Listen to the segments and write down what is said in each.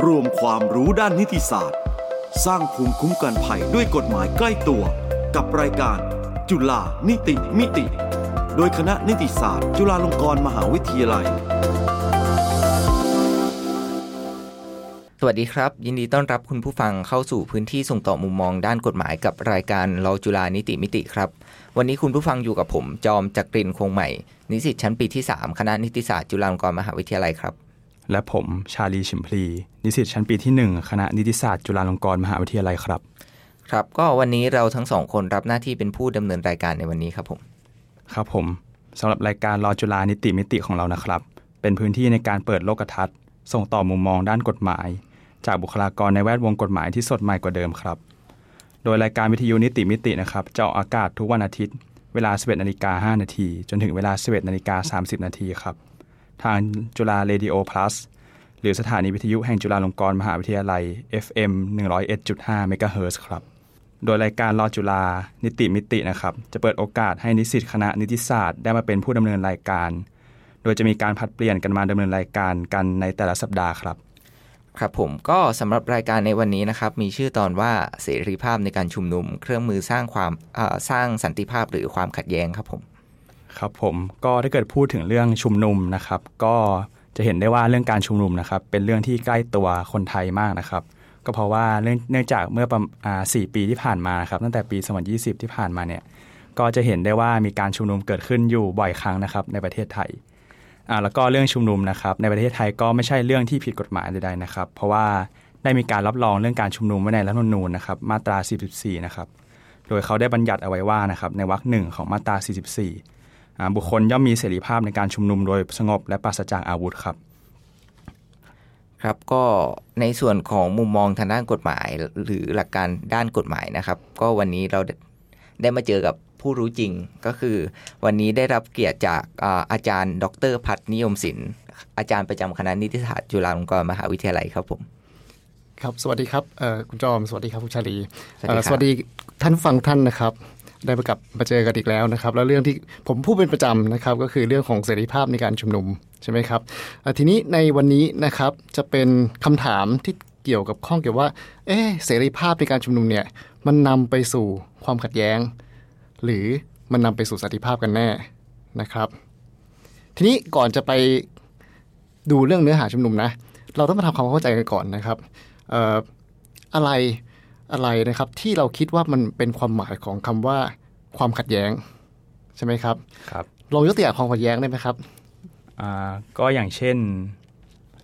รวมความรู้ด้านนิติศาสตร์ สร้างภูมิคุ้มกันภัยด้วยกฎหมายใกล้ตัว กับรายการ จุฬานิติมิติ โดยคณะนิติศาสตร์ จุฬาลงกรณ์มหาวิทยาลัย สวัสดีครับ ยินดีต้อนรับคุณผู้ฟังเข้าสู่พื้นที่ส่งต่อมุมมองด้านกฎหมายกับรายการเรอจุฬานิติมิติครับ วันนี้คุณผู้ฟังอยู่กับผม จอมจักรินคงใหม่ นิสิตชั้นปีที่ 3 คณะนิติศาสตร์จุฬาลงกรณ์มหาวิทยาลัยครับ และผมชาลีชิมพลี นิสิตชั้นปีที่ 1 คณะนิติศาสตร์จุฬาลงกรณ์มหาวิทยาลัยครับ ครับก็วันนี้เราทั้งสองคนรับหน้าที่เป็นผู้ดำเนินรายการในวันนี้ครับผม ครับผมสำหรับรายการรอจุฬานิติมิติของเรานะครับ เป็นพื้นที่ในการเปิดโลกทัศน์ ส่งต่อมุมมองด้านกฎหมาย จากบุคลากรในแวดวงกฎหมายที่สดใหม่กว่าเดิมครับ โดยรายการวิทยุนิติมิตินะครับจะออกอากาศทุกวันอาทิตย์ เวลา 11นาฬิกา5นาทีจนถึงเวลา 11นาฬิกา30นาทีครับ ทางจุฬาเรดิโอ plus หรือสถานีวิทยุแห่งจุฬาลงกรณ์มหาวิทยาลัย FM 101.5 เมกะเฮิรตซ์ครับ โดยรายการ ฬ.จุฬานิติมิตินะครับ จะเปิดโอกาสให้นิสิตคณะนิติศาสตร์ได้มาเป็นผู้ดำเนินรายการ โดยจะมีการผัดเปลี่ยนกันมาดำเนินรายการกันในแต่ละสัปดาห์ครับ ครับผมก็สำหรับรายการในวันนี้นะครับ มีชื่อตอนว่าเสรีภาพในการชุมนุม เครื่องมือสร้างความสร้างสันติภาพหรือความขัดแย้งครับผม ครับผมก็ถ้าเกิดพูดถึงเรื่องชุมนุมนะครับ ก็จะเห็นได้ว่าเรื่องการชุมนุมนะครับ เป็นเรื่องที่ใกล้ตัวคนไทยมากนะครับ ก็เพราะว่าเนื่องจากเมื่อประมาณสี่ปีที่ผ่านมานะครับ ตั้งแต่ปี 2020 ที่ผ่านมาเนี่ยก็จะเห็นได้ว่ามีการชุมนุมเกิดขึ้นอยู่บ่อยครั้งนะครับ ในประเทศไทยอ่าแล้วก็เรื่องชุมนุมนะครับ ในประเทศไทยก็ไม่ใช่เรื่องที่ผิดกฎหมายใดๆนะครับ เพราะว่าได้มีการรับรองเรื่องการชุมนุมไว้ในรัฐธรรมนูญนะครับ มาตรา 44 นะครับ โดยเขาได้บัญญัติเอาไว้ว่านะครับในวรรคหนึ่งของมาตรา 44อ่ บุคคลย่อมมีเสรีภาพในการชุมนุมโดยสงบและปราศจากอาวุธครับ ครับก็ในส่วนของมุมมองทางด้านกฎหมาย หรือหลักการด้านกฎหมายนะครับ ก็วันนี้เราได้ได้มาเจอกับผู้รู้จริงก็คือ วันนี้ได้รับเกียรติจากอาอาจารย์ ดรพัฒนิยมศิลป์อาจารย์ประจำคณะนิติศาสตร์จุฬาลงกรณ์มหาวิทยาลัยครับผมครับ สวัสดีครับเอ่อคุณจอม สวัสดีครับคุณชาลีสวัสดีครับเอ่อสวัสดีท่านผู้ฟังท่านนะครับ ได้มากับมาเจอกันอีกแล้วนะครับ แล้วเรื่องที่ผมพูดเป็นประจำนะครับ ก็คือเรื่องของเสรีภาพในการชุมนุมใช่ไหมครับทีนี้ในวันนี้นะครับจะเป็นคำถามที่เกี่ยวกับข้องเกี่ยวว่า เอ๊เสรีภาพในการชุมนุมเนี่ยมันนำไปสู่ความขัดแย้ง หรือมันนำไปสู่สันติภาพกันแน่นะครับ ทีนี้ก่อนจะไปดูเรื่องเนื้อหาชุมนุมนะ เราต้องมาทำความเข้าใจกันก่อนนะครับอออะไร อะไรนะครับ ที่เราคิดว่ามันเป็นความหมายของคำว่าความขัดแย้ง ใช่ไหมครับครับเรายกตัวอย่างความขัดแย้งได้ไหมครับอ่าก็อย่างเช่น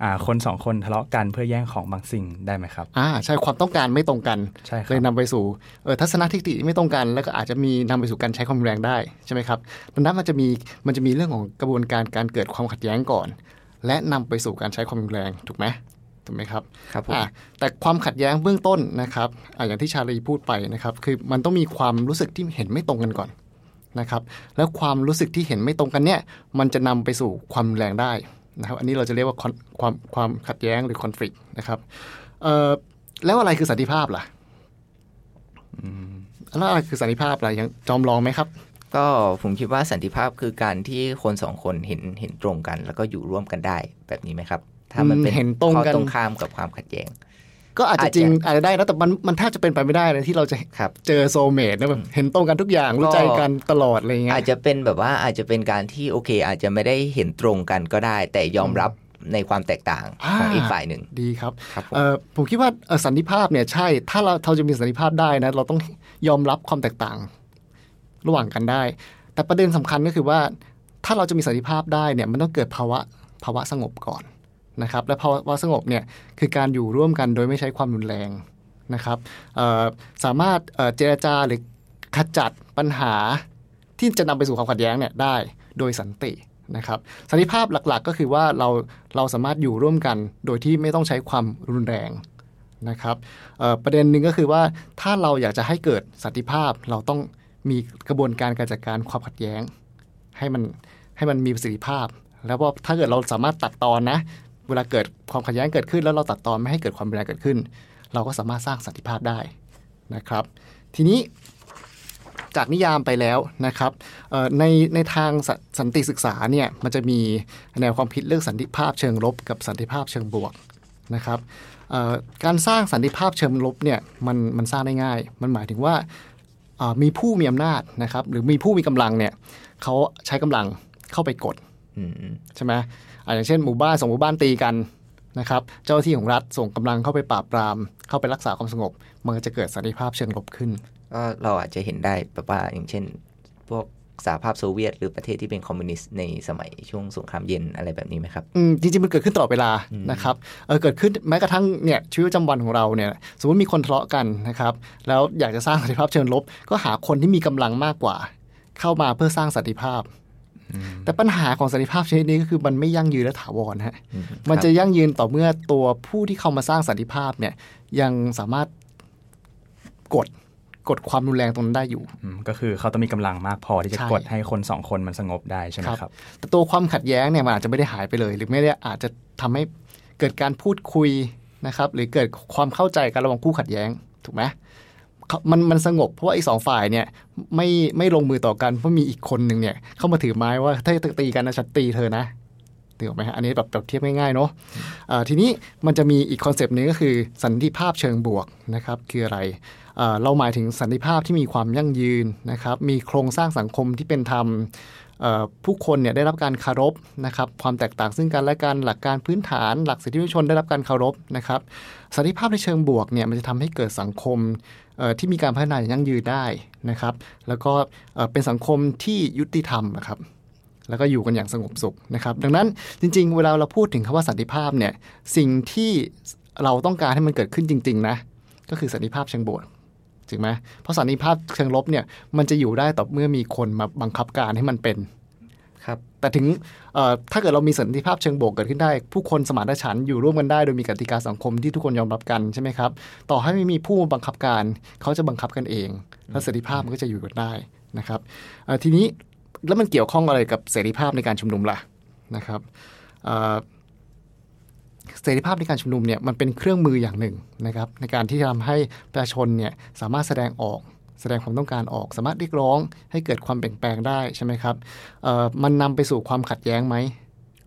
อ่าคนสองคนทะเลาะกันเพื่อแย่งของบางสิ่งได้ไหมครับอ่าใช่ความต้องการไม่ตรงกันใช่คเลรัยบนำไปสู่เออทัศนคติที่ไม่ตรงกัน แล้วก็อาจจะมีนำไปสู่การใช้ความรุนแรงได้ใช่ไหมครับดังนั้นมันจะมีมันจะมีเรื่องของกระบวนการการเกิดความขัดแย้งก่อน และนำไปสู่การใช้ความรุนแรงถูกไหม ถูกไหมครับครับผมอะแต่ความขัดแย้งเบื้องต้นนะครับอะอย่างที่ชาลีพูดไปนะครับ คือมันต้องมีความรู้สึกที่เห็นไม่ตรงกันก่อนนะครับ แล้วความรู้สึกที่เห็นไม่ตรงกันเนี่ยมันจะนำไปสู่ความรุนแรงได้นะครับ อันนี้เราจะเรียกว่า con- ความความขัดแย้งหรือ conflict นะครับเอ่อแล้วอะไรคือสันติภาพล่ะแล้วอะไรคือสันติภาพล่ะยังจอมลองไหมครับก็ผมคิดว่าสันติภาพคือการที่คนสองคนเห็นเห็นตรงกัน แล้วก็อยู่ร่วมกันได้แบบนี้ไหมครับ ถ้ามันเป็นอืมเห็นตรงกันข้อตรงข้ามกับความขัดแย้ง ก็อาจจะอาจจะจริงอาจจะได้นะแต่มันมันแทบจะเป็นไปไม่ได้เลยที่เราจะครับเจอโซลเมตนะแบบเห็นตรงกันทุกอย่างรู้ใจกันตลอดอะไรอย่างเงี้ยอาจจะเป็นแบบว่าอาจจะเป็นการที่โอเค อาจจะไม่ได้เห็นตรงกันก็ได้ แต่ยอมรับในความแตกต่างของอ่าอีกฝ่ายหนึ่งดีครับครับผมเอ่อผมคิดว่าเอ่อสันติภาพเนี่ยใช่ ถ้าเราเราจะมีสันติภาพได้นะ เราต้องยอมรับความแตกต่าง ระหว่างกันได้ แต่ประเด็นสำคัญก็คือว่า ถ้าเราจะมีสันติภาพได้เนี่ย มันต้องเกิดภาวะภาวะสงบก่อน นะครับและภาวะสงบเนี่ยคือการอยู่ร่วมกันโดยไม่ใช้ความรุนแรงนะครับสามารถเจรจาหรือขจัดปัญหาที่จะนำไปสู่ความขัดแย้งเนี่ยได้โดยสันตินะครับสันติภาพหลักๆ ก็คือว่าเราเราสามารถอยู่ร่วมกันโดยที่ไม่ต้องใช้ความรุนแรงนะครับประเด็นหนึ่งก็คือว่าถ้าเราอยากจะให้เกิดสันติภาพเราต้องมีกระบวนการการจัดการความขัดแย้ง ให้มันให้มันมีประสิทธิภาพ แล้วว่าถ้าเกิดเราสามารถตัดตอนนะ เวลาเกิดความขัดแย้งเกิดขึ้น แล้วเราตัดตอนไม่ให้เกิดความรุนแรงเกิดขึ้น เราก็สามารถสร้างสันติภาพได้นะครับ ทีนี้จากนิยามไปแล้วนะครับเอ่อในในทางสสันติศึกษาเนี่ยมันจะมีแนวความคิดเรื่องสันติภาพเชิงลบ กับสันติภาพเชิงบวกนะครับเอ่อการสร้างสันติภาพเชิงลบเนี่ยมันมันสร้างได้ง่าย มันหมายถึงว่าเอ่อมีผู้มีอำนาจนะครับหรือมีผู้มีกำลังเนี่ยเขาใช้กำลังเข้าไปกดอืมใช่ไหม อ่าอย่างเช่นหมู่บ้านสองหมู่บ้านตีกันนะครับ เจ้าหน้าที่ของรัฐส่งกำลังเข้าไปปราบปราม เข้าไปรักษาความสงบ มันก็จะเกิดสันติภาพเชิงลบขึ้น ก็เราอาจจะเห็นได้แบบว่าอย่างเช่น พวกสหภาพโซเวียต หรือประเทศที่เป็นคอมมิวนิสต์ในสมัยช่วงสงครามเย็นอะไรแบบนี้ไหมครับอืมจริงๆ มันเกิดขึ้นตลอดเวลานะครับเออเกิดขึ้นแม้กระทั่งเนี่ยชีวิตประจำวันของเราเนี่ยสมมติมีคนทะเลาะกันนะครับแล้วอยากจะสร้างสันติภาพเชิงลบ ก็หาคนที่มีกำลังมากกว่า เข้ามาเพื่อสร้างสันติภาพ แต่ปัญหาของสันติภาพชนิดนี้ก็คือมันไม่ยั่งยืนและถาวรฮะอืมมันครับจะยั่งยืนต่อเมื่อตัวผู้ที่เข้ามาสร้างสันติภาพเนี่ยยังสามารถกดกดความรุนแรงตรงนั้นได้อยู่อืมก็คือเขาต้องมีกำลังมากพอที่จะใช่กดให้คนสองคนมันสงบได้ใช่ไหมครับ แต่ตัวความขัดแย้งเนี่ยมันอาจจะไม่ได้หายไปเลย หรือไม่ได้อาจจะทำให้เกิดการพูดคุยนะครับ หรือเกิดความเข้าใจกันระหว่างคู่ขัดแย้งถูกไหมเขา มันมันสงบเพราะว่าไอ้สองฝ่ายเนี่ยไม่ไม่ลงมือต่อกันเพราะมีอีกคนหนึ่งเนี่ย เข้ามาถือไม้ว่าถ้าตีกันนะฉันตีเธอนะถือออกไหมฮะอันนี้แบบแบบเทียบง่ายๆเนาะะทีนี้มันจะมีอีก concept หนึ่งก็คือสันติภาพเชิงบวกนะครับคืออะไรเอ่อเราหมายถึงสันติภาพที่มีความยั่งยืนนะครับมีโครงสร้างสังคมที่เป็นธรรม ผู้คนเนี่ยได้รับการเคารพนะครับความแตกต่างซึ่งกันและกันหลักการพื้นฐาน หลักสิทธิมนุษยชนได้รับการเคารพนะครับสันติภาพในเชิงบวกเนี่ยมันจะทำให้เกิดสังคมที่มีการพัฒนาอย่างยั่งยืนได้นะครับ แล้วก็เอ่อเป็นสังคมที่ยุติธรรมนะครับแล้วก็อยู่กันอย่างสงบสุขนะครับ ดังนั้นจริง ๆ เวลาเราพูดถึงคำว่าสันติภาพเนี่ยสิ่งที่เราต้องการให้มันเกิดขึ้นจริง ๆ นะ ก็คือสันติภาพเชิงบวก จริงไหมเพราะสันติภาพเชิงลบเนี่ยมันจะอยู่ได้ต่อเมื่อมีคนมาบังคับการให้มันเป็นครับแต่ถึงเอ่อถ้าเกิดเรามีสันติภาพเชิงบวกเกิดขึ้นได้ ผู้คนสมานฉันท์อยู่ร่วมกันได้โดยมีกติกาสังคมที่ทุกคนยอมรับกันใช่ไหมครับต่อให้ไม่มีผู้มาบังคับการเขาจะบังคับกันเอง แล้วสันติภาพมันก็จะอยู่กันได้นะครับเอ่อทีนี้แล้วมันเกี่ยวข้องอะไรกับเสรีภาพในการชุมนุมล่ะนะครับ เอ่อเสรีภาพในการชุมนุมเนี่ยมันเป็นเครื่องมืออย่างหนึ่งนะครับในการที่จะทำให้ประชาชนเนี่ยสามารถแสดงออกแสดงความต้องการออกสามารถเรียกร้องให้เกิดความเปลี่ยนแปลงได้ใช่ไหมครับเอ่อมันนำไปสู่ความขัดแย้งไหม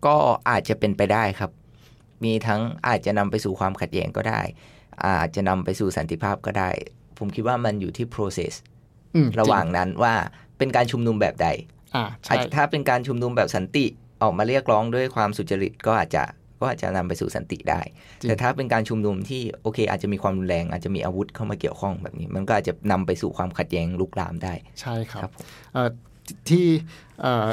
ก็อาจจะเป็นไปได้ครับ มีทั้งอาจจะนำไปสู่ความขัดแย้งก็ได้ อาจจะนำไปสู่สันติภาพก็ได้ ผมคิดว่ามันอยู่ที่ process อืมระหว่างนั้นว่าเป็นการชุมนุมแบบใดอ่าอาใช่จจะถ้าเป็นการชุมนุมแบบสันติออกมาเรียกร้องด้วยความสุจริตก็อาจจะ ก็อาจจะนำไปสู่สันติได้ แต่ถ้าเป็นการชุมนุมที่โอเค อาจจะมีความรุนแรง อาจจะมีอาวุธเข้ามาเกี่ยวข้องแบบนี้ มันก็อาจจะนำไปสู่ความขัดแย้งลุกลามได้ ใช่ครับครับผมเอ่อที่เอ่อ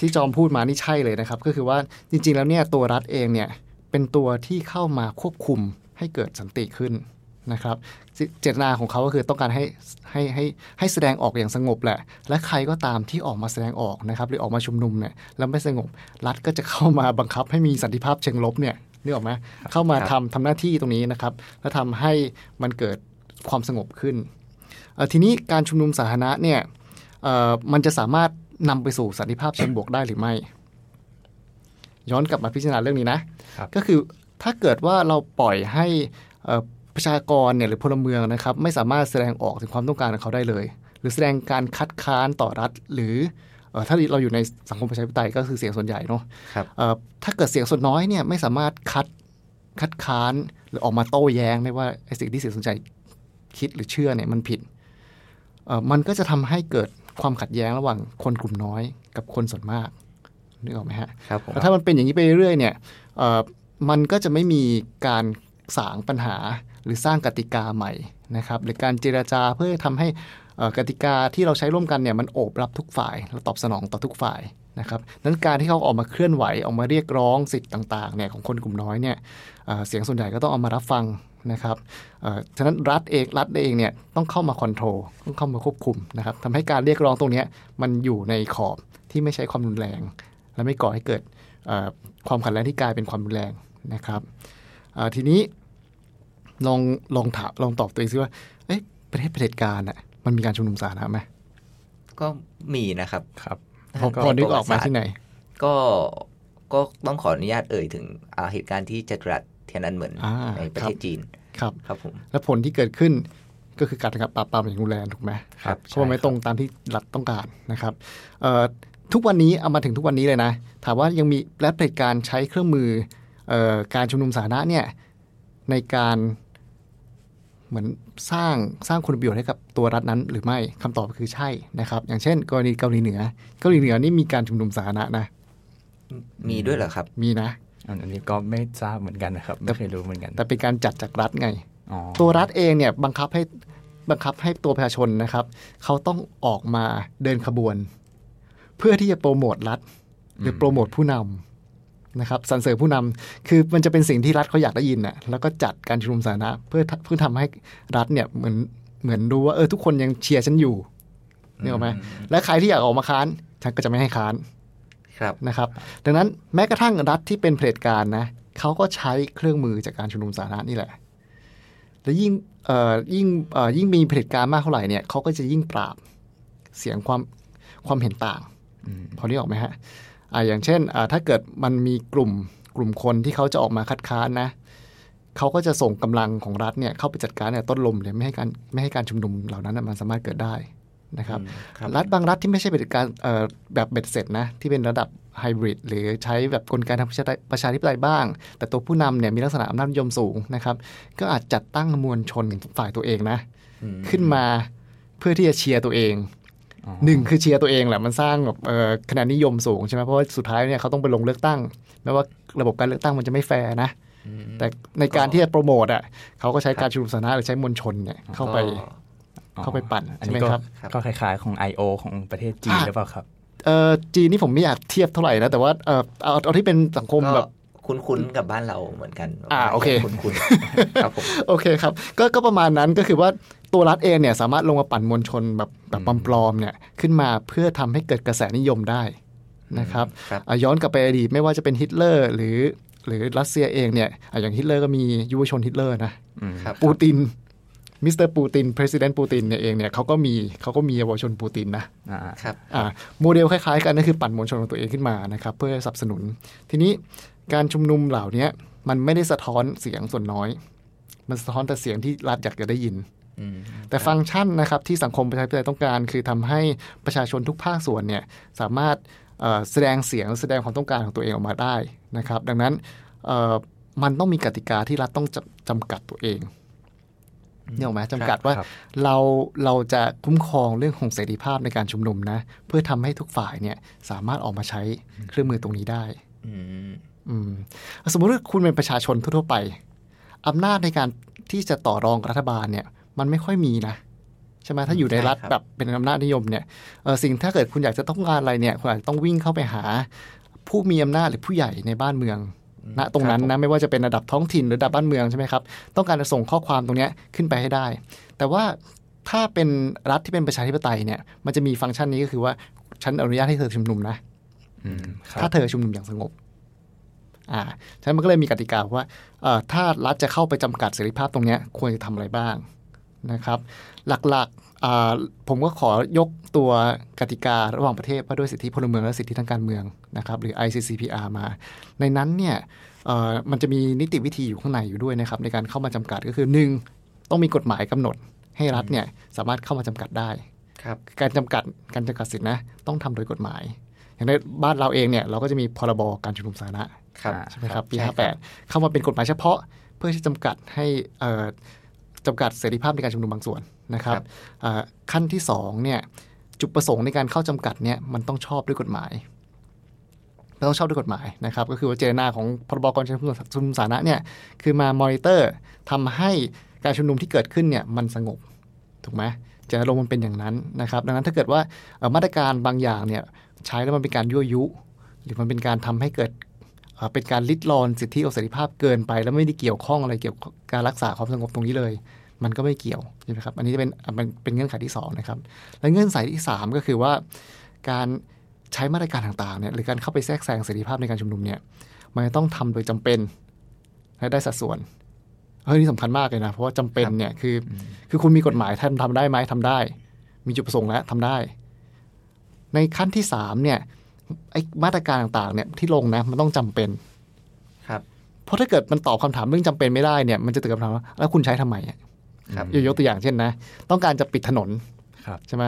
ที่จอมพูดมานี่ใช่เลยนะครับ ก็คือว่าจริง ๆ แล้วเนี่ยตัวรัฐเองเนี่ยเป็นตัวที่เข้ามาควบคุมให้เกิดสันติขึ้น นะครับเจเจตนาของเขาก็คือต้องการให้ให้ให้ให้แสดงออกอย่างสงบแหละ และใครก็ตามที่ออกมาแสดงออกนะครับหรือออกมาชุมนุมเนี่ยแล้วไม่สงบรัฐก็จะเข้ามาบังคับให้มีสันติภาพเชิงลบเนี่ยนึกออกไหมเข้ามาทำทำหน้าที่ตรงนี้นะครับ และทำให้มันเกิดความสงบขึ้นเอ่อทีนี้การชุมนุมสาธารณะเนี่ยเอ่อมันจะสามารถนำไปสู่สันติภาพเชิงบวกได้หรือไม่ ย้อนกลับมาพิจารณาเรื่องนี้นะครับก็คือถ้าเกิดว่าเราปล่อยให้เอ่อ ประชากรเนี่ยหรือพลเมืองนะครับไม่สามารถแสดงออกถึงความต้องการของเขาได้เลย หรือแสดงการคัดค้านต่อรัฐ หรือเอ่อถ้าเราอยู่ในสังคมประชาธิปไตยก็คือเสียงส่วนใหญ่เนาะครับเอ่อถ้าเกิดเสียงส่วนน้อยเนี่ยไม่สามารถคัดคัดค้านหรือออกมาโต้แย้งได้ว่าไอ้สิ่งที่เสียงส่วนใหญ่คิดหรือเชื่อเนี่ยมันผิดเอ่อมันก็จะทำให้เกิดความขัดแย้งระหว่างคนกลุ่มน้อยกับคนส่วนมากนึกออกไหมฮะครับผมแล้วถ้ามันเป็นอย่างนี้ไปเรื่อยๆเนี่ยเอ่อมันก็จะไม่มีการสางปัญหา หรือสร้างกติกาใหม่นะครับหรือการเจราจาเพื่อทำให้กติกาที่เราใช้ร่วมกันเนี่ยมันโอบรับทุกฝ่ายและตอบสนองต่อทุกฝ่ายนะครับนั้นการที่เขาออกมาเคลื่อนไหวออกมาเรียกร้องสิทธิ์ต่างๆเนี่ยของคนกลุ่มน้อยเนี่ยเสียงส่วนใหญ่ก็ต้องเอามารับฟังนะครับฉะนั้นรัฐเองรัฐเองเนี่ยต้องเข้ามาคอนโทรลต้องเข้ามาควบคุมนะครับทำให้การเรียกร้องตรงนี้มันอยู่ในขอบที่ไม่ใช้ความรุนแรง และไม่ก่อให้เกิดความขัดแย้งที่กลายเป็นความรุนแรงนะครับทีนี้ ลองลองถามลองตอบตัวเองซิว่า เอ๊ะประเทศเผด็จการอะมันมีการชุมนุมสาธารณะไหมก็มีนะครับครับพอพอนึกออกมาที่ไหน ก็ก็ต้องขออนุญาตเอ่ยถึงอ่าเหตุการณ์ที่จัตุรัสเทียนอันเหมือนอ่าในประครัเทบศจีนครับครับผมและผลที่เกิดขึ้นก็คือการปราบปรามอย่างรุนแรงถูกไหมครับเพราะมันไม่ตรงตามที่รัฐต้องการนะครับเอ่อทุกวันนี้เอามาถึงทุกวันนี้เลยนะ ถามว่ายังมีรัฐเผด็จการใช้เครื่องมือเอ่อการชุมนุมสาธารณะเนี่ยในการ เหมือนสร้างสร้างคุณประโยชน์ให้กับตัวรัฐนั้น หรือไม่คำตอบคือใช่นะครับ อย่างเช่น กรณีเกาหลีเหนือ เกาหลีเหนือนี่มีการชุมนุมสาธารณะนะมีด้วยเหรอครับ มีนะอันนี้ก็ไม่ทราบเหมือนกันนะครับไม่เคยรู้เหมือนกัน แต่เป็นการจัดจากรัฐไงอ๋อตัวรัฐเองเนี่ยบังคับให้บังคับให้ตัวประชาชนนะครับ เขาต้องออกมาเดินขบวน เพื่อที่จะโปรโมทรัฐ หรือโปรโมทผู้นำ นะครับสรรเสริญผู้นำคือมันจะเป็นสิ่งที่รัฐเขาอยากได้ยินน่ะแล้วก็จัดการชุมนุมสาธารณะเพื่อเพื่อทำให้รัฐเนี่ยเหมือนเหมือนรู้ว่าเออทุกคนยังเชียร์ฉันอยู่นี่ออกไหมและใครที่อยากออกมาค้านฉันก็จะไม่ให้ค้านครับนะครับ ดังนั้นแม้กระทั่งรัฐที่เป็นเผด็จการนะเขาก็ใช้เครื่องมือจากการชุมนุมสาธารณะนี่แหละ และยิ่งเอ่อยิ่งเอ่อยิ่งมีเผด็จการมากเท่าไหร่เนี่ยเขาก็จะยิ่งปราบเสียงความความเห็นต่างพอนี้ออกไหมฮะ อ่าอย่างเช่นอ่าถ้าเกิดมันมีกลุ่มกลุ่มคนที่เขาจะออกมาคัดค้านนะเขาก็จะส่งกำลังของรัฐเนี่ยเข้าไปจัดการเนี่ยต้นลมเลยไม่ให้การไม่ให้การชุมนุมเหล่านั้นนะมันสามารถเกิดได้นะครับครับรัฐบางรัฐที่ไม่ใช่เป็นการเอ่อแบบเบ็ดเสร็จนะที่เป็นระดับไฮบริดหรือใช้แบบกลไกทางประชาธิประชาธิปไตยบ้าง แต่ตัวผู้นำเนี่ยมีลักษณะอำนาจนิยมสูงนะครับ ก็อาจจัดตั้งมวลชนฝ่ายตัวเองนะอืมขึ้นมาเพื่อที่จะเชียร์ตัวเอง หนึ่งคือเชียร์ตัวเองแหละมันสร้างแบบเอ่อคะแนนนิยมสูงใช่ไหมเพราะว่าสุดท้ายเนี่ยเขาต้องไปลงเลือกตั้งแม้ว่าระบบการเลือกตั้งมันจะไม่แฟร์นะแต่ในการที่จะโปรโมทอะเขาก็ใช้การชุมนุมสาธารณะหรือใช้มวลชนเนี่ยเข้าไปก็เข้าไปปั่นอันใช่ไหนี้มก็ครับก็คล้ายๆของ I.O. ของประเทศจีนอะหรือเปล่าครับเออจีนนี่ผมไม่อยากเทียบเท่าไหร่นะ แต่ว่าเออเอาเอาที่เป็นสังคมก็แบบ คุ้นๆกับบ้านเราเหมือนกันอ่าโอเคคุ้นๆครับผมโอเคครับ ก็ก็ประมาณนั้นก็คือว่าตัวรัฐเองเนี่ยสามารถลงมาปั่นมวลชนแบบแบบปลอมๆเนี่ยขึ้นมาเพื่อทำให้เกิดกระแสนิยมได้นะครับครับอะย้อนกลับไปอดีตไม่ว่าจะเป็นฮิตเลอร์หรือหรือรัสเซียเองเนี่ยอะอย่างฮิตเลอร์ก็มียุวชนฮิตเลอร์นะครับปูตินมิสเตอร์ปูตินประธานปูตินเนี่ยเองเนี่ยเขาก็มีเขาก็มีเยาวชนปูตินนะอ่าครับอ่าโมเดลคล้ายๆกันก็คือปั่นมวลชนของตัวเองขึ้นมานะครับ เพื่อสนับสนุน ทีนี้ การชุมนุมเหล่านี้มันไม่ได้สะท้อนเสียงส่วนน้อย มันสะท้อนแต่เสียงที่รัฐอยากจะได้ยินอืมแต่ฟังก์ชันนะครับที่สังคมประชาธิปไตยต้องการ คือทำให้ประชาชนทุกภาคส่วนเนี่ยสามารถเอ่อแสดงเสียงแสดงความต้องการของตัวเองออกมาได้นะครับ ดังนั้นเอ่อมันต้องมีกติกาที่รัฐต้องจำจำกัดตัวเองนี่ออกไหมจำกัดว่าครับเราเราจะคุ้มครองเรื่องของเสรีภาพในการชุมนุมนะ เพื่อทำให้ทุกฝ่ายเนี่ยสามารถออกมาใช้เครื่องมือตรงนี้ได้อืมอืม สมมุติว่าคุณเป็นประชาชนทั่วๆไปอำนาจในการที่จะต่อรองกับรัฐบาลเนี่ย มันไม่ค่อยมีนะใช่ไหมถ้าอยู่ในรัฐใช่ครับแบบเป็นอำนาจนิยมเนี่ยเออสิ่งถ้าเกิดคุณอยากจะต้องการอะไรเนี่ยคุณอาจจะต้องวิ่งเข้าไปหา ผู้มีอำนาจหรือผู้ใหญ่ในบ้านเมืองณตรงนั้นนะไม่ว่าจะเป็นระดับท้องถิ่นหรือระดับบ้านเมืองใช่ไหมครับต้องการจะส่งข้อความตรงเนี้ยขึ้นไปให้ได้ แต่ว่าถ้าเป็นรัฐที่เป็นประชาธิปไตยเนี่ย มันจะมีฟังก์ชันนี้ก็คือว่าฉันอนุญาตให้เธอชุมนุมนะอืมครับถ้าเธอชุมนุมอย่างสงบ อ่าฉะนั้นมันก็เลยมีกติกาว่าเอ่อถ้ารัฐจะเข้าไปจำกัดเสรีภาพตรงเนี้ยควรจะทำอะไรบ้างนะครับ หลักๆอ่าผมก็ขอยกตัวกติการะหว่างประเทศว่าด้วยสิทธิพลเมืองและสิทธิทางการเมืองนะครับ หรือ ICCPR มา ในนั้นเนี่ยเอ่อมันจะมีนิติวิธีอยู่ข้างในอยู่ด้วยนะครับ ในการเข้ามาจำกัดก็คือหนึ่งต้องมีกฎหมายกำหนด ให้รัฐเนี่ยสามารถเข้ามาจำกัดได้ครับการจำกัดการจำกัดสิทธินะต้องทำโดยกฎหมาย อย่างในบ้านเราเองเนี่ยเราก็จะมีพรบการชุมนุมสาธารณะครับ ใช่ไหมครับปีใช่ครับ58เข้ามาเป็นกฎหมายเฉพาะเพื่อที่จะจำกัดให้เอ่อจำกัดเสรีภาพในการชุมนุมบางส่วนนะครับอ่าขั้นที่สองเนี่ยจุดประสงค์ในการเข้าจำกัดเนี่ยมันต้องชอบด้วยกฎหมายมันต้องชอบด้วยกฎหมายนะครับ ก็คือว่าเจตนาของพรบการชุมนุมสาธารณะเนี่ยคือมามอนิเตอร์ทำให้การชุมนุมที่เกิดขึ้นเนี่ยมันสงบถูกไหมเจตนารมณ์มันเป็นอย่างนั้นนะครับ ดังนั้นถ้าเกิดว่าเอ่อมาตรการบางอย่างเนี่ยใช้แล้วมันเป็นการยั่วยุ หรือมันเป็นการทำให้เกิด เอ่อเป็นการลิดรอนสิทธิของเสรีภาพเกินไป แล้วไม่ได้เกี่ยวข้องอะไรเกี่ยวกับการรักษาความสงบตรงนี้เลย มันก็ไม่เกี่ยวใช่ไหมครับอันนี้จะเป็นอะมันเป็นเงื่อนไขที่สองนะครับและเงื่อนไขที่สามก็คือว่า การใช้มาตรการต่างๆเนี่ยหรือการเข้าไปแทรกแซงเสรีภาพในการชุมนุมเนี่ยมันจะต้องทำโดยจำเป็นและได้สัดส่วนเฮ้ยนี่สำคัญมากเลยนะ เพราะว่าจำเป็นเนี่ยคืออคือคุณมีกฎหมายทำทำได้ไหมทำได้ มีจุดประสงค์แล้วทำได้ ในขั้นที่สามเนี่ย ไอ้มาตรการต่างๆ เนี่ยที่ลงนะมันต้องจำเป็น ครับ เพราะถ้าเกิดมันตอบคำถามเรื่องจำเป็นไม่ได้เนี่ย มันจะเกิดคำถามว่าแล้วคุณใช้ทำไมอะครับยกตัวอย่างเช่นนะ ต้องการจะปิดถนนครับใช่ไหม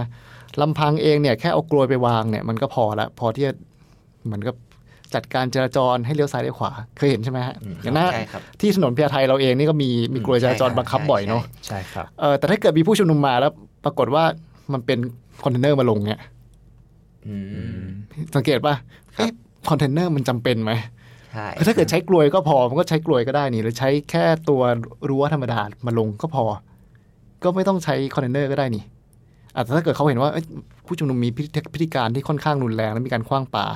ลำพังเองเนี่ยแค่เอากลวยไปวางเนี่ยมันก็พอละพอที่จะเหมือนกับจัดการจราจรให้เลี้ยวซ้ายเลี้ยวขวา เคยเห็นใช่ไหมฮะอืมอย่างหน้าใช่ครับที่ถนนพญาไทเราเองนี่ก็มีมีกรวยจราจรใช่ครับบังคับบ่อยเนาะใช่ใช่ครับเออแต่ถ้าเกิดมีผู้ชุมนุมมาแล้วปรากฏว่ามันเป็นคอนเทนเนอร์มาลงเนี่ยอืม สังเกตป่ะครับเอ๊ะคอนเทนเนอร์มันจำเป็นไหมใช่คือถ้าเกิดใช้กรวยก็พอ มันก็ใช้กรวยก็ได้นี่หรือใช้แค่ตัวรั้วธรรมดามาลงก็พอ ก็ไม่ต้องใช้คอนเทนเนอร์ก็ได้นี่อาจจะแต่ถ้าเกิดเขาเห็นว่าเอ้ยผู้ชุมนุมมีพฤติพฤติการที่ค่อนข้างรุนแรงและมีการขว้างปา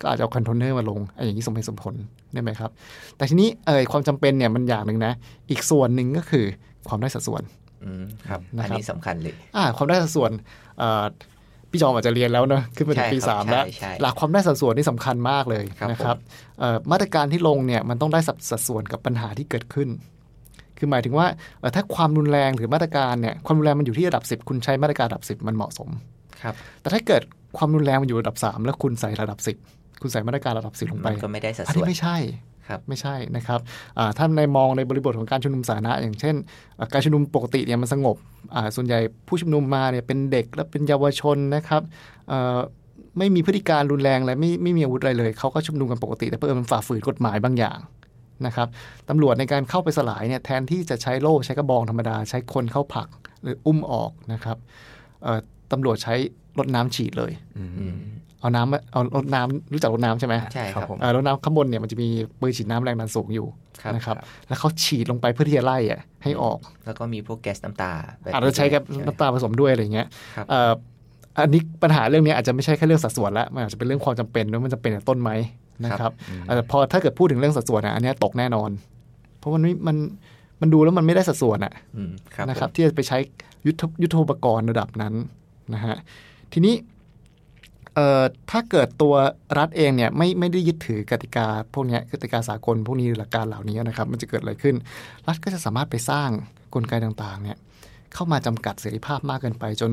ก็อาจจะเอาคอนเทนเนอร์มาลงไอ้อย่างนี้สมเหตุสมผลได้ไหมครับ แต่ทีนี้เออความจำเป็นเนี่ยมันอย่างหนึ่งนะ อีกส่วนหนึ่งก็คือความได้สัดส่วนอืมครับนะครับอันนี้สำคัญเลยอ่าความได้สัดส่วนเอ่อ พี่จอมอาจจะเรียนแล้วเนอะขึ้นมาถึงปีใช่ครับสามแล้วใช่ใช่หลักความได้สัดส่วนนี่สำคัญมากเลยครับนะครับเอ่อมาตรการที่ลงเนี่ยมันต้องได้สัดสัดส่วนกับปัญหาที่เกิดขึ้น คือหมายถึงว่าเอ่อถ้าความรุนแรงหรือมาตรการเนี่ยความรุนแรงมันอยู่ที่ระดับ 10 คุณใช้มาตรการระดับ 10 มันเหมาะสมครับแต่ถ้าเกิดความรุนแรงมันอยู่ระดับ 3 แล้วคุณใส่ระดับ 10 คุณใส่มาตรการระดับ 10 ลงไปมันก็ไม่ได้สัดอันส่นี้วนไม่ใช่ครับ ไม่ใช่นะครับอ่าถ้าในมองในบริบทของการชุมนุมสาธารณะอย่างเช่นอ่าการชุมนุมปกติเนี่ยมันสงบอ่าส่วนใหญ่ผู้ชุมนุมมาเนี่ยเป็นเด็กและเป็นเยาวชนนะครับเอ่อไม่มีพฤติการรุนแรงและไม่ไม่มีอาวุธอะไรเลย เขาก็ชุมนุมกันปกติ แต่เพื่อญมันฝ่าฝืนกฎหมายบางอย่างนะครับตำรวจในการเข้าไปสลายเนี่ยแทนที่จะใช้โล่ใช้กระบองธรรมดา ใช้คนเข้าผลักหรืออุ้มออกนะครับเอ่อตำรวจใช้รถน้ำฉีดเลยอืม เอาน้ำมาเอารถน้ำรู้จักรถน้ำใช่ไหมใช่ครับครับผมเอ่อรถน้ำข้างบนเนี่ยมันจะมีปืนฉีดน้ำแรงดันสูงอยู่ครับนะครับแล้วเขาฉีดลงไปเพื่อที่จะไล่อะให้ออก แล้วก็มีพวกแก๊สน้ำตาแบบอาจจะใช้กับช่น้ำตาผสมด้วยอะไรอย่างเงี้ยครับเอ่ออันนี้ปัญหาเรื่องนี้อาจจะไม่ใช่แค่เรื่องสัดส่วนละมันอาจจะเป็นเรื่องความจำเป็นว่ามันจะเป็นกับต้นไหมนะครับเอ่อพอถ้าเกิดพูดถึงเรื่องสัดส่วนอะอันเนี้ยตกแน่นอน เพราะมันไม่มันมันดูแล้วมันไม่ได้สัดส่วนอะอืมครับนะครับผมที่จะไปใช้ยุทธยุทโธปกรณ์ระดับนั้นนะฮะทีนี้เอ่อ ถ้าเกิดตัวรัฐเองเนี่ยไม่ไม่ได้ยึดถือกติกาพวกเนี้ยกติกาสากลพวกนี้หรือหลักการเหล่านี้นะครับ มันจะเกิดอะไรขึ้น รัฐก็จะสามารถไปสร้างกลไกต่างๆเนี่ยเข้ามาจำกัดเสรีภาพมากเกินไปจน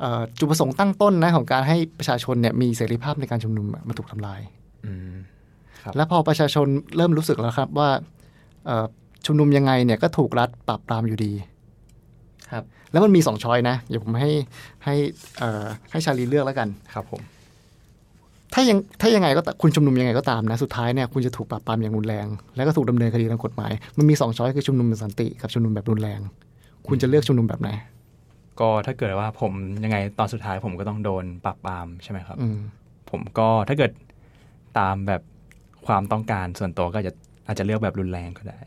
เอ่อจุดประสงค์ตั้งต้นนะของการให้ประชาชนเนี่ยมีเสรีภาพในการชุมนุมอะมันถูกทำลายอืมครับและพอประชาชนเริ่มรู้สึกแล้วครับว่าเอ่อชุมนุมยังไงเนี่ยก็ถูกรัฐปราบปรามอยู่ดี ครับ แล้วมันมีสอง choice นะเดี๋ยวผมให้ให้เอ่อให้ชาลีเลือกแล้วกันครับผมถ้ายังถ้ายังไงก็ตคุณชุมนุมยังไงก็ตามนะสุดท้ายเนี่ยคุณจะถูกปราบปรามอย่างรุนแรง แล้วก็ถูกดำเนินคดีทางกฎหมาย มันมีสอง choice คือชุมนุมแบบสันติกับชุมนุมแบบรุนแรง คุณจะเลือกชุมนุมแบบไหนก็ถ้าเกิดว่าผมยังไงตอนสุดท้ายผมก็ต้องโดนปราบปรามใช่ไหมครับอืมผมก็ถ้าเกิดตามแบบความต้องการส่วนตัวก็จะอาจจะเลือกแบบรุนแรงก็ได้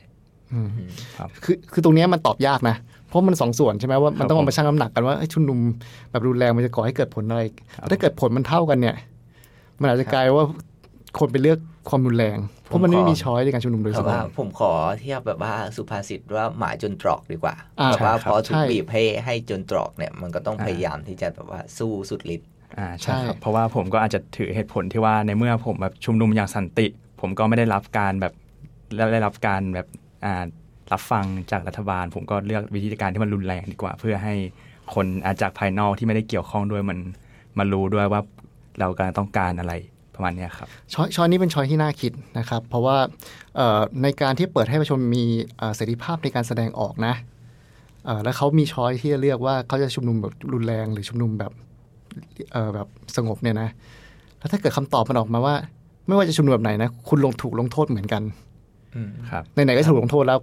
อืมครับคือคือตรงเนี้ยมันตอบยากนะ เพราะมันสองส่วนใช่ไหมว่ามันต้องครับเอามาชั่งน้ำหนักกันว่าเอ้ยชุมนุมแบบรุนแรงมันจะก่อให้เกิดผลอะไร ถ้าเกิดผลมันเท่ากันเนี่ย มันอาจจะกลายว่าคนไปเลือกความรุนแรง เพราะมันไม่มีช้อยในการชุมนุมโดยแต่สมว่าบูรณ์ผมขอเทียบแบบว่าสุภาษิตว่าหมาจนตรอกดีกว่าอ่าแบบว่าใช่ครับพอถูใช่กบีบให้ให้จนตรอกเนี่ยมันก็ต้องอ่าพยายามที่จะแบบว่าสู้สุดฤทธิ์อ่าใช่ใช่ครับเพราะว่าผมก็อาจจะถือเหตุผลที่ว่าในเมื่อผมแบบชุมนุมอย่างสันติ ผมก็ไม่ได้รับการแบบได้รับการแบบอ่า รับฟังจากรัฐบาล ผมก็เลือกวิธีการที่มันรุนแรงดีกว่า เพื่อให้คนอาจากภายนอกที่ไม่ได้เกี่ยวข้องด้วยมันมารู้ด้วยว่าเรากำลังต้องการอะไรประมาณนี้ครับช้อยชอยนี้เป็นช้อยที่น่าคิดนะครับ เพราะว่าในการที่เปิดให้ประชาชนมีเสรีภาพในการแสดงออกนะแล้วเขามีช้อยที่จะเลือกว่าเขาจะชุมนุมแบบรุนแรงหรือชุมนุมแบบแบบสงบเนี่ยนะแล้วถ้าเกิดคำตอบมันออกมาว่า ไม่ว่าจะชุมนุมแบบไหนนะคุณลงถูกลงโทษเหมือนกัน ครับไหนๆก็ถูกลงโทษแล้ว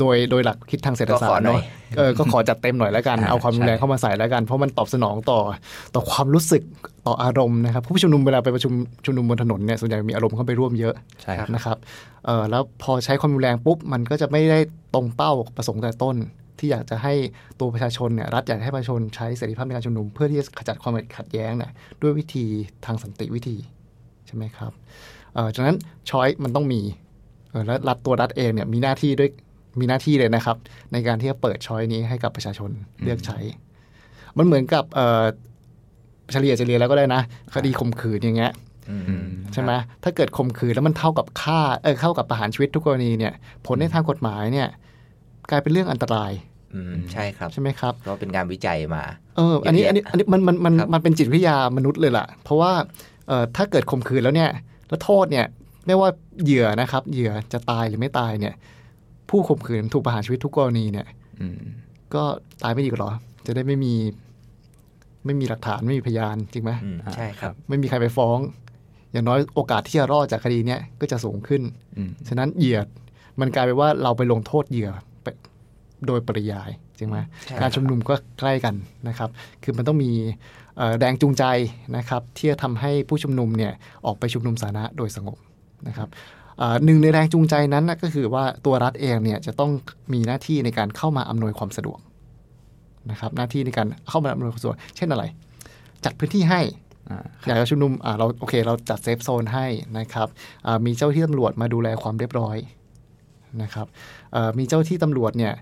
โดยโดยหลักคิดทางเศรษฐศาสตร์ก็ขอหน่อเนาะยเออก็ขอจัดเต็มหน่อยแล้วกันอ่าเอาความรุนแรงใช่เข้ามาใส่แล้วกัน เพราะมันตอบสนองต่อต่อความรู้สึกต่ออารมณ์นะครับผู้ชุมนุมเวลาไปประชุมชุมนุมบนถนนเนี่ยส่วนใหญ่มีอารมณ์เข้าไปร่วมเยอะใช่ครับนะครับเออแล้วพอใช้ความรุนแรงปุ๊บมันก็จะไม่ได้ตรงเป้าประสงค์แต่ต้นที่อยากจะให้ตัวประชาชนเนี่ยรัฐอยากให้ประชาชนใช้เสรีภาพในการชุมนุม เพื่อที่จะขจัดความขัดแย้งเนี่ยด้วยวิธีทางสันติวิธีใช่ไหมครับเออฉะนั้นช้อยมันต้องมีเออ แล้วรัฐตัวรัฐเองเนี่ยมีหน้าที่ด้วยมีหน้าที่เลยนะครับ ในการที่จะเปิดช้อยนี้ให้กับประชาชนเลือกใช้ มันเหมือนกับเออเฉลี่ยเฉลี่ยแล้วก็ได้นะคดีข่มขืนอย่างเงี้ยอืมอืมใช่ไหมถ้าเกิดข่มขืนแล้วมันเท่ากับฆ่าเออเท่ากับประหารชีวิตทุกกรณีเนี่ย ผลในทางกฎหมายเนี่ย กลายเป็นเรื่องอันตรายอืมใช่ครับใช่ไหมครับก็เป็นงานวิจัยมาเอออันนี้เยอะอันนี้อันนี้มันมันมันครับมันเป็นจิตวิทยามนุษย์เลยล่ะ เพราะว่าเอ่อถ้าเกิดข่มขืนแล้วเนี่ย แล้วโทษเนี่ย ไม่ว่าเหยื่อนะครับ เหยื่อจะตายหรือไม่ตายเนี่ย ผู้ข่มขืนถูกประหารชีวิตทุกกรณีเนี่ยอืมก็ตายไม่ดีกว่าหรอ จะได้ไม่มี ไม่มีหลักฐานไม่มีพยานจริงไหมอืมใช่ครับ ไม่มีใครไปฟ้อง อย่างน้อยโอกาสที่จะรอดจากคดีเนี้ยก็จะสูงขึ้นอืมฉะนั้นเหยื่อมันกลายเป็นว่าเราไปลงโทษเหยื่อไปโดยปริยายจริงไหมใช่การชุมนุมก็ใกล้กันนะครับ คือมันต้องมีเอ่อแรงจูงใจนะครับ ที่จะทำให้ผู้ชุมนุมเนี่ยออกไปชุมนุมสาธารณะโดยสงบ นะครับเอ่อหนึ่งในแรงจูงใจนั้นนะก็คือว่าตัวรัฐเองเนี่ยจะต้องมีหน้าที่ในการเข้ามาอำนวยความสะดวกนะครับหน้าที่ในการเข้ามาอำนวยความสะดวก เช่นอะไร จัดพื้นที่ให้อ่าอยากจะชุมนุมอ่าเราโอเค เราจัดเซฟโซนให้นะครับอ่ามีเจ้าที่ตำรวจมาดูแลความเรียบร้อย นะครับมีเจ้าที่ตำรวจเนี่ย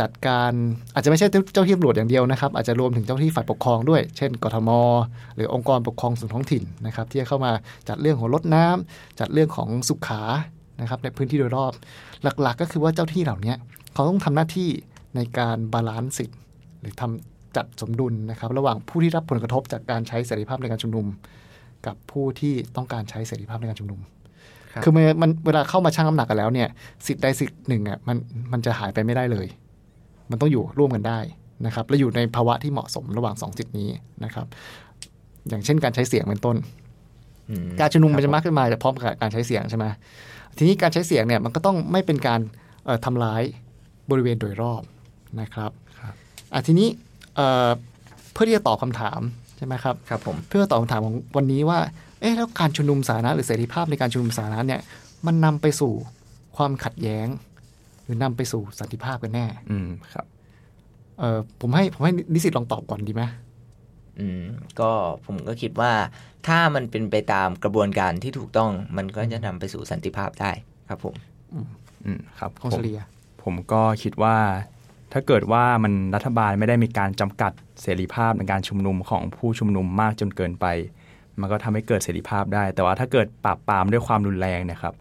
จัดการอาจจะไม่ใช่เจ้าที่ตำรวจอย่างเดียวนะครับ อาจจะรวมถึงเจ้าที่ฝ่ายปกครองด้วย เช่นกทม หรือองค์กรปกครองส่วนท้องถิ่นนะครับ ที่จะเข้ามาจัดเรื่องของรถน้ำจัดเรื่องของสุขานะครับในพื้นที่โดยรอบ หลักๆ ก็คือว่าเจ้าหน้าที่เหล่านี้เขาต้องทำหน้าที่ในการ balance สิทธิ์หรือทำจัดสมดุลนะครับ ระหว่างผู้ที่รับผลกระทบจากการใช้เสรีภาพในการชุมนุม กับผู้ที่ต้องการใช้เสรีภาพในการชุมนุม ครับคือมันมันเวลาเข้ามาชั่งน้ำหนักกันแล้วเนี่ย สิทธิ์ใดสิทธิ์หนึ่งอะมันมันจะหายไปไม่ได้เลย มันต้องอยู่ร่วมกันได้นะครับ และอยู่ในภาวะที่เหมาะสมระหว่างสองสิทธินี้นะครับ อย่างเช่นการใช้เสียงเป็นต้นอืการชุมนุมมันคจะบมากขึ้นมาจากพร้อมกับการใช้เสียงใช่ไหมทีนี้การใช้เสียงเนี่ยมันก็ต้องไม่เป็นการเอ่อทำร้ายบริเวณโดยรอบนะครับครับอะทีนี้เอ่อเพื่อที่จะตอบคำถามใช่ไหมครับครับผมเพื่อตอบคำถามของวันนี้ว่า เอ๊ะแล้วการชุมนุมสาธารณะหรือเสรีภาพในการชุมนุมสาธารณะเนี่ยมันนำไปสู่ความขัดแย้ง หรือนำไปสู่สันติภาพกันแน่ อืมครับเออผมให้ผมให้นิสิตลองตอบก่อนดีไหมอืมก็ผมก็คิดว่า ถ้ามันเป็นไปตามกระบวนการที่ถูกต้องมันก็จะนำไปสู่สันติภาพได้ครับผม อืมครับของผเฉมลียผมก็คิดว่า ถ้าเกิดว่ามันรัฐบาลไม่ได้มีการจำกัดเสรีภาพในการชุมนุมของผู้ชุมนุมมากจนเกินไป มันก็ทำให้เกิดเสรีภาพได้ แต่ว่าถ้าเกิดปราบปรามด้วยความรุนแรงเนะครับ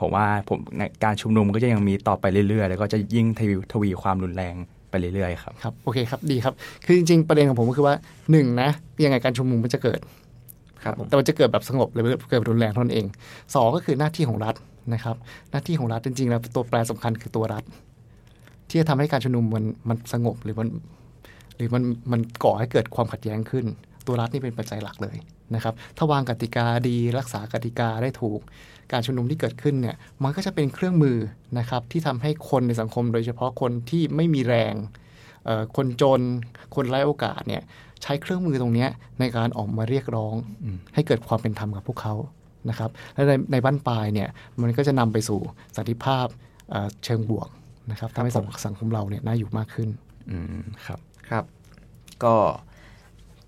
ผมว่าผมในการชุมนุมก็จะยังมีต่อไปเรื่อยๆ แล้วก็จะยิ่งทวีทวีความรุนแรงไปเรื่อยๆครับครับโอเคครับดีครับ คือจริงๆประเด็นของผมก็คือว่าหนึ่งนะยังไงการชุมนุมมันจะเกิดครับผมแต่มันจะเกิดแบบสงบหรือเกิดแบบรุนแรงเท่านั้นเองสองก็คือหน้าที่ของรัฐนะครับ หน้าที่ของรัฐจริงๆแล้วตัวแปรสำคัญคือตัวรัฐ ที่จะทำให้การชุมนุมมันมันสงบหรือมันหรือมันมันก่อให้เกิดความขัดแย้งขึ้น ตัวรัฐนี่เป็นปัจจัยหลักเลยนะครับถ้าวางกติกาดีรักษากติกาได้ถูก การชุมนุมที่เกิดขึ้นเนี่ยมันก็จะเป็นเครื่องมือนะครับที่ทำให้คนในสังคมโดยเฉพาะคนที่ไม่มีแรงเอ่อคนจนคนไร้โอกาสเนี่ยใช้เครื่องมือตรงเนี้ยในการออกมาเรียกร้องให้เกิดความเป็นธรรมกับพวกเขานะครับและในในบ้านปลายเนี่ยมันก็จะนำไปสู่สันติภาพเอ่อเชิงบวกนะครับทำให้สังสังคมเราเนี่ยน่าอยู่มากขึ้นอืมครับครับ ก็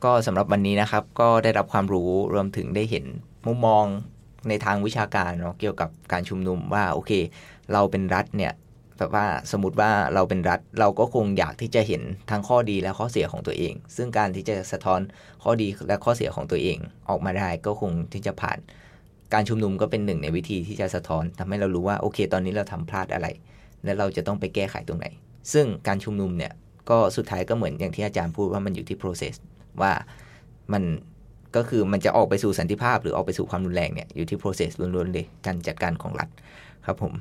ก็สำหรับวันนี้นะครับ ก็ได้รับความรู้รวมถึงได้เห็นมุมมองในทางวิชาการเนาะเกี่ยวกับการชุมนุมว่าโอเค เราเป็นรัฐเนี่ยแบบว่าสมมติว่าเราเป็นรัฐเราก็คงอยากที่จะเห็นทั้งข้อดีและข้อเสียของตัวเอง ซึ่งการที่จะสะท้อนข้อดีและข้อเสียของตัวเอง ออกมาได้ก็คงที่จะผ่าน การชุมนุมก็เป็นหนึ่งในวิธีที่จะสะท้อนทำให้เรารู้ว่าโอเค ตอนนี้เราทำพลาดอะไร และเราจะต้องไปแก้ไขตรงไหน ซึ่งการชุมนุมเนี่ยก็สุดท้ายก็เหมือนอย่างที่อาจารย์พูดว่ามันอยู่ที่ process ว่ามันก็คือมันจะออกไปสู่สันติภาพหรือออกไปสู่ความรุนแรงเนี่ยอยู่ที่ process ล้วนๆเลยการจัดการของรัฐครับผม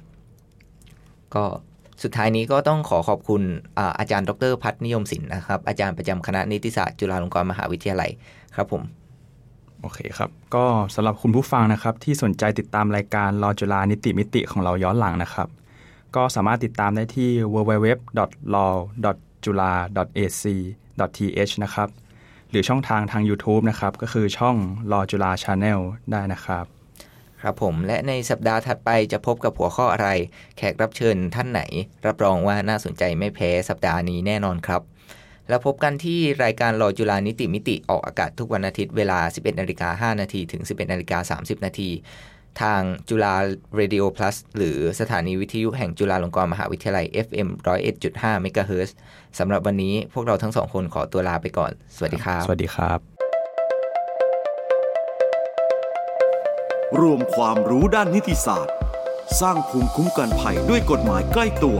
ก็สุดท้ายนี้ก็ต้องขอขอบคุณอาจารย์ดรพัฒนิยมศิลป์นะครับ อาจารย์ประจำคณะนิติศาสตร์จุฬาลงกรณ์มหาวิทยาลัยครับผม โอเคครับ ก็สำหรับคุณผู้ฟังนะครับ ที่สนใจติดตามรายการรอจุฬานิติมิติของเราย้อนหลังนะครับ ก็สามารถติดตามได้ที่ www.law.jula.ac.th นะครับ หรือช่องทางทาง YouTube นะครับ ก็คือช่องรอจุฬาชาแนลได้นะครับ ครับผมและในสัปดาห์ถัดไปจะพบกับหัวข้ออะไร แขกรับเชิญท่านไหน รับรองว่าน่าสนใจไม่แพ้สัปดาห์นี้แน่นอนครับ แล้วพบกันที่รายการรอจุฬานิติมิติออกอากาศทุกวันอาทิตย์เวลา 11นาฬิกา5นาทีถึง 11นาฬิกา30นาที ทางจุฬา Radio Plus หรือสถานีวิทยุแห่งจุฬาลงกรณ์มหาวิทยาลัย FM 101.5 MHz สำหรับวันนี้พวกเราทั้งสองคนขอตัวลาไปก่อน สวัสดีครับ สวัสดีครับ รวมความรู้ด้านนิติศาสตร์ สร้างภูมิคุ้มกันภัยด้วยกฎหมายใกล้ตัว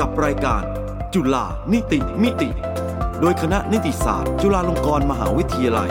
กับรายการจุฬานิติมิติ โดยคณะนิติศาสตร์ จุฬาลงกรณ์มหาวิทยาลัย